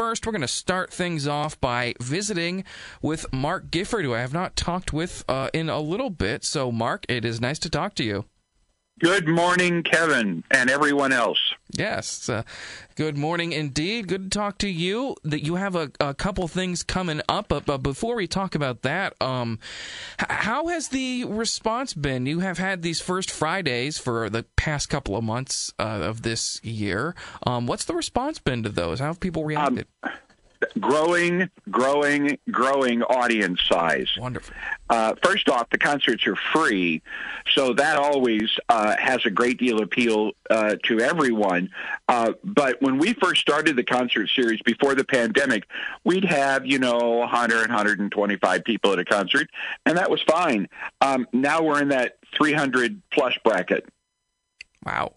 first, we're going to start things off by visiting with Mark Gifford, who I have not talked with uh, in a little bit. So, Mark, it is nice to talk to you. Good morning, Kevin, and everyone else. Yes, uh, good morning indeed. Good to talk to you. That you have a, a couple things coming up, but, but before we talk about that, um, h- how has the response been? You have had these first Fridays for the past couple of months uh, of this year. Um, what's the response been to those? How have people reacted? Um, growing, growing, growing audience size. Wonderful. Uh, first off, the concerts are free, so that always uh, has a great deal of appeal uh, to everyone. Uh, but when we first started the concert series before the pandemic, we'd have, you know, 100, 125 people at a concert, and that was fine. Um, now we're in that 300 plus bracket. Wow.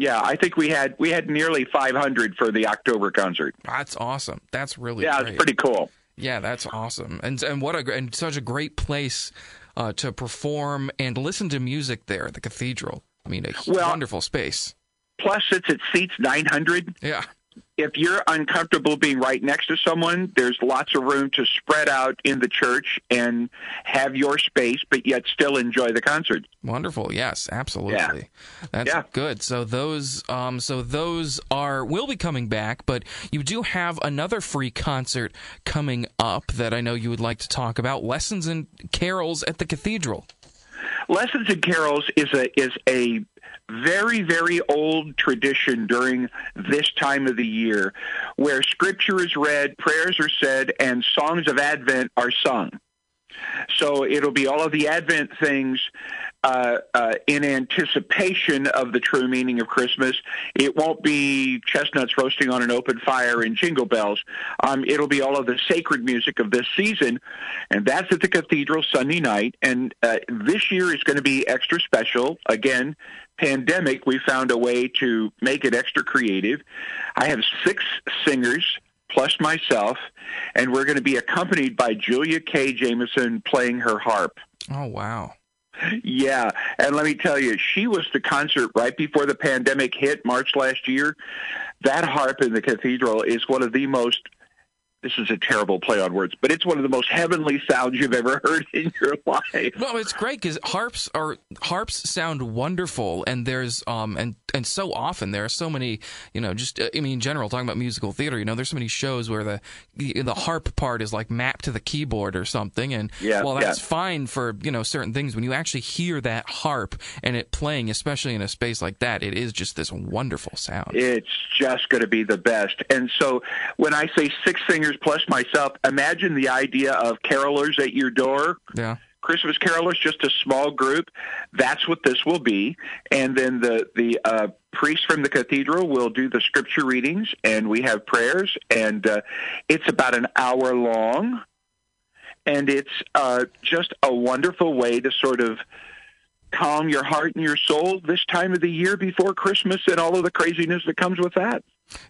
Yeah, I think we had we had nearly 500 for the October concert. That's awesome. That's really yeah, great. it's pretty cool. Yeah, that's awesome, and and what a and such a great place uh, to perform and listen to music there, the cathedral. I mean, a Well- wonderful space. Plus, it's at seats 900. Yeah, If you're uncomfortable being right next to someone, there's lots of room to spread out in the church and have your space, but yet still enjoy the concert. wonderful. Yes, absolutely. Yeah. That's Yeah. good. So those, um, so those are will be coming back, but you do have another free concert coming up that I know you would like to talk about. Lessons and carols at the cathedral. Lessons and carols is a is a very very old tradition during this time of the year, where scripture is read, prayers are said, and songs of Advent are sung. So it'll be all of the Advent things uh, uh, in anticipation of the true meaning of Christmas. It won't be chestnuts roasting on an open fire and jingle bells. Um, it'll be all of the sacred music of this season, and that's at the cathedral Sunday night. And uh, this year is going to be extra special. Again, pandemic, we found a way to make it extra creative. I have six singers plus myself, and we're going to be accompanied by Julia K. Jameson playing her harp. Oh wow. Yeah, and let me tell you, she was the concert right before the pandemic hit March last year. That harp in the cathedral is one of the most this is a terrible play on words, but it's one of the most heavenly sounds you've ever heard in your life. No, it's great because harps are harps sound wonderful, and there's um and and so often there are so many you know just I mean in general talking about musical theater you know there's so many shows where the the harp part is like mapped to the keyboard or something, and Yeah, while that's yeah. fine for you know certain things when you actually hear that harp and it playing, especially in a space like that, it is just this wonderful sound. It's just going to be the best. And so when I say six singers plus myself, imagine the idea of carolers at your door. yeah. Christmas carolers, just a small group. That's what this will be. And then the the uh, priest from the cathedral will do the scripture readings, and we have prayers, and uh, it's about an hour long, and it's uh, just a wonderful way to sort of calm your heart and your soul this time of the year before Christmas and all of the craziness that comes with that.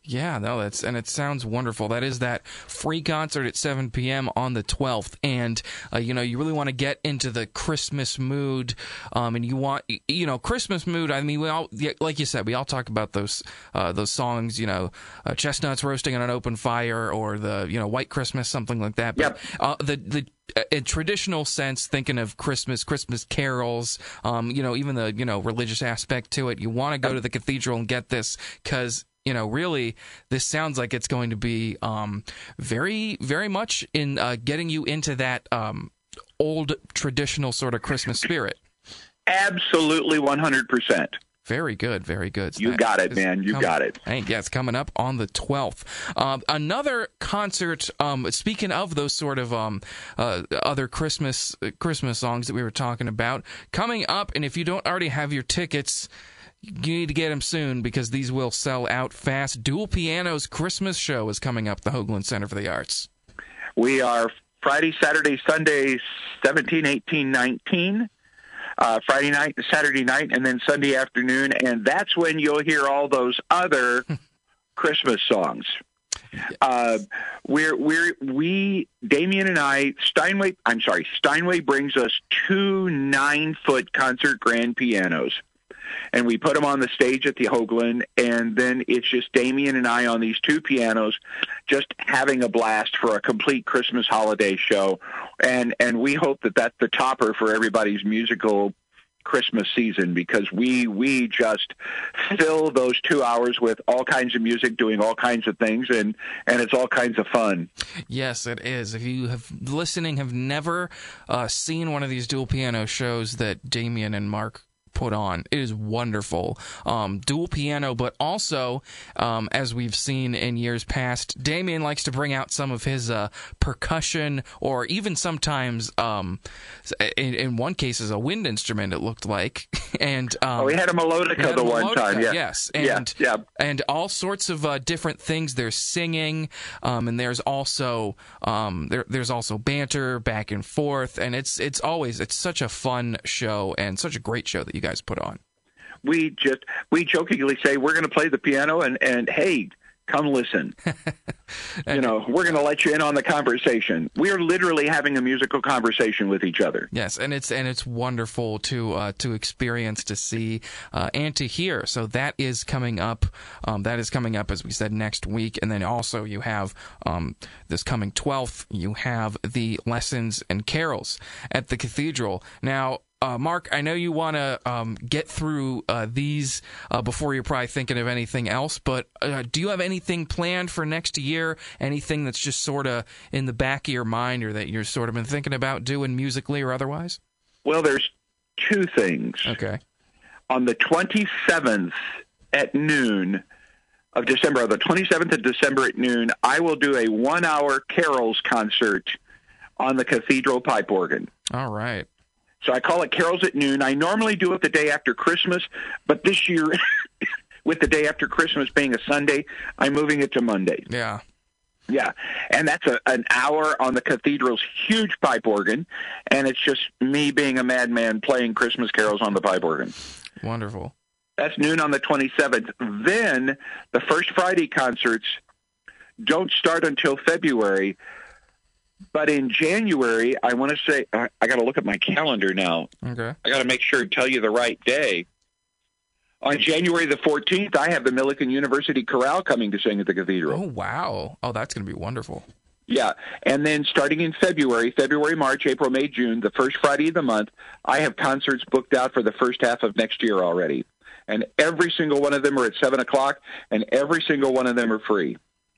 Yeah, no, that's and it sounds wonderful. That is that free concert at 7 p.m. on the 12th, and uh, you know you really want to get into the Christmas mood, um, and you want you know Christmas mood. I mean, we all like you said, we all talk about those uh, those songs, you know, uh, chestnuts roasting on an open fire, or the you know White Christmas, something like that. But Yep. uh, the the in traditional sense, thinking of Christmas, Christmas carols, um, you know, even the you know religious aspect to it, you want to go to the cathedral and get this because you know, really, this sounds like it's going to be um, very, very much in uh, getting you into that um, old traditional sort of Christmas spirit. Absolutely 100%. Very good, very good. You that got it, man. You com- got it. Hey, yeah, it's coming up on the 12th. Um, another concert. Um, speaking of those sort of um, uh, other Christmas Christmas songs that we were talking about, coming up. And if you don't already have your tickets. You need to get them soon because these will sell out fast. Dual Pianos Christmas Show is coming up. The Hoogland Center for the Arts. We are Friday, Saturday, Sunday, 17, 18, 19. Uh, Friday night, Saturday night, and then Sunday afternoon, and that's when you'll hear all those other Christmas songs. Uh, we're we're we Damien and I Steinway. I'm sorry, Steinway brings us two nine foot concert grand pianos. And we put them on the stage at the Hoogland, and then it's just Damien and I on these two pianos, just having a blast for a complete Christmas holiday show, and and we hope that that's the topper for everybody's musical Christmas season because we we just fill those two hours with all kinds of music, doing all kinds of things, and and it's all kinds of fun. Yes, it is. If you have listening have never uh, seen one of these dual piano shows that Damien and Mark put on. It is wonderful. Um, dual piano, but also, um, as we've seen in years past, Damien likes to bring out some of his uh, percussion or even sometimes, um, in, in, one case, is a wind instrument, it looked like. and um, oh, we had a melodica had the a one time. Yeah. Yes. And, yeah, yeah. and all sorts of uh, different things. There's singing, um, and there's also um, there, there's also banter back and forth, and it's it's always it's such a fun show and such a great show that you guys guys put on? We just we jokingly say we're going to play the piano and and hey, come listen. you know, we're going to let you in on the conversation. We are literally having a musical conversation with each other. Yes, and it's and it's wonderful to uh, to experience, to see, uh, and to hear. So that is coming up. Um, that is coming up as we said next week, and then also you have um, this coming twelfth. You have the lessons and carols at the cathedral. Now, uh, Mark, I know you want to um, get through uh, these uh, before you're probably thinking of anything else, but uh, do you have anything planned for next year? Anything that's just sort of in the back of your mind or that you're sort of been thinking about doing musically or otherwise? Well, there's two things. Okay. On the 27th at noon of December, on the 27th of December at noon, I will do a one hour carols concert on the cathedral pipe organ. All right. So I call it Carols at Noon. I normally do it the day after Christmas, but this year, with the day after Christmas being a Sunday, I'm moving it to Monday. Yeah. Yeah, and that's a, an hour on the cathedral's huge pipe organ, and it's just me being a madman playing Christmas carols on the pipe organ. Wonderful. That's noon on the 27th. Then the first Friday concerts don't start until February. But in January, I want to say I, I got to look at my calendar now. Okay. I got to make sure to tell you the right day. On January the 14th, I have the Millikin University Chorale coming to sing at the cathedral. Oh, wow. Oh, that's going to be wonderful. Yeah. And then starting in February, February, March, April, May, June, the first Friday of the month, I have concerts booked out for the first half of next year already. And every single one of them are at 7 o'clock, and every single one of them are free.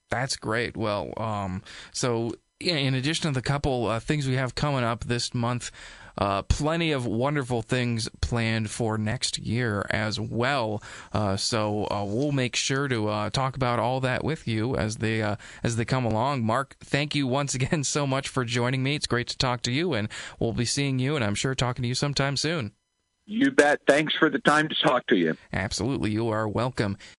That's great. Well, um, so in addition to the couple uh, things we have coming up this month, uh, plenty of wonderful things planned for next year as well. Uh, so uh, we'll make sure to uh, talk about all that with you as they uh, as they come along. Mark, thank you once again so much for joining me. It's great to talk to you, and we'll be seeing you, and I'm sure talking to you sometime soon. You bet. Thanks for the time to talk to you. Absolutely, you are welcome.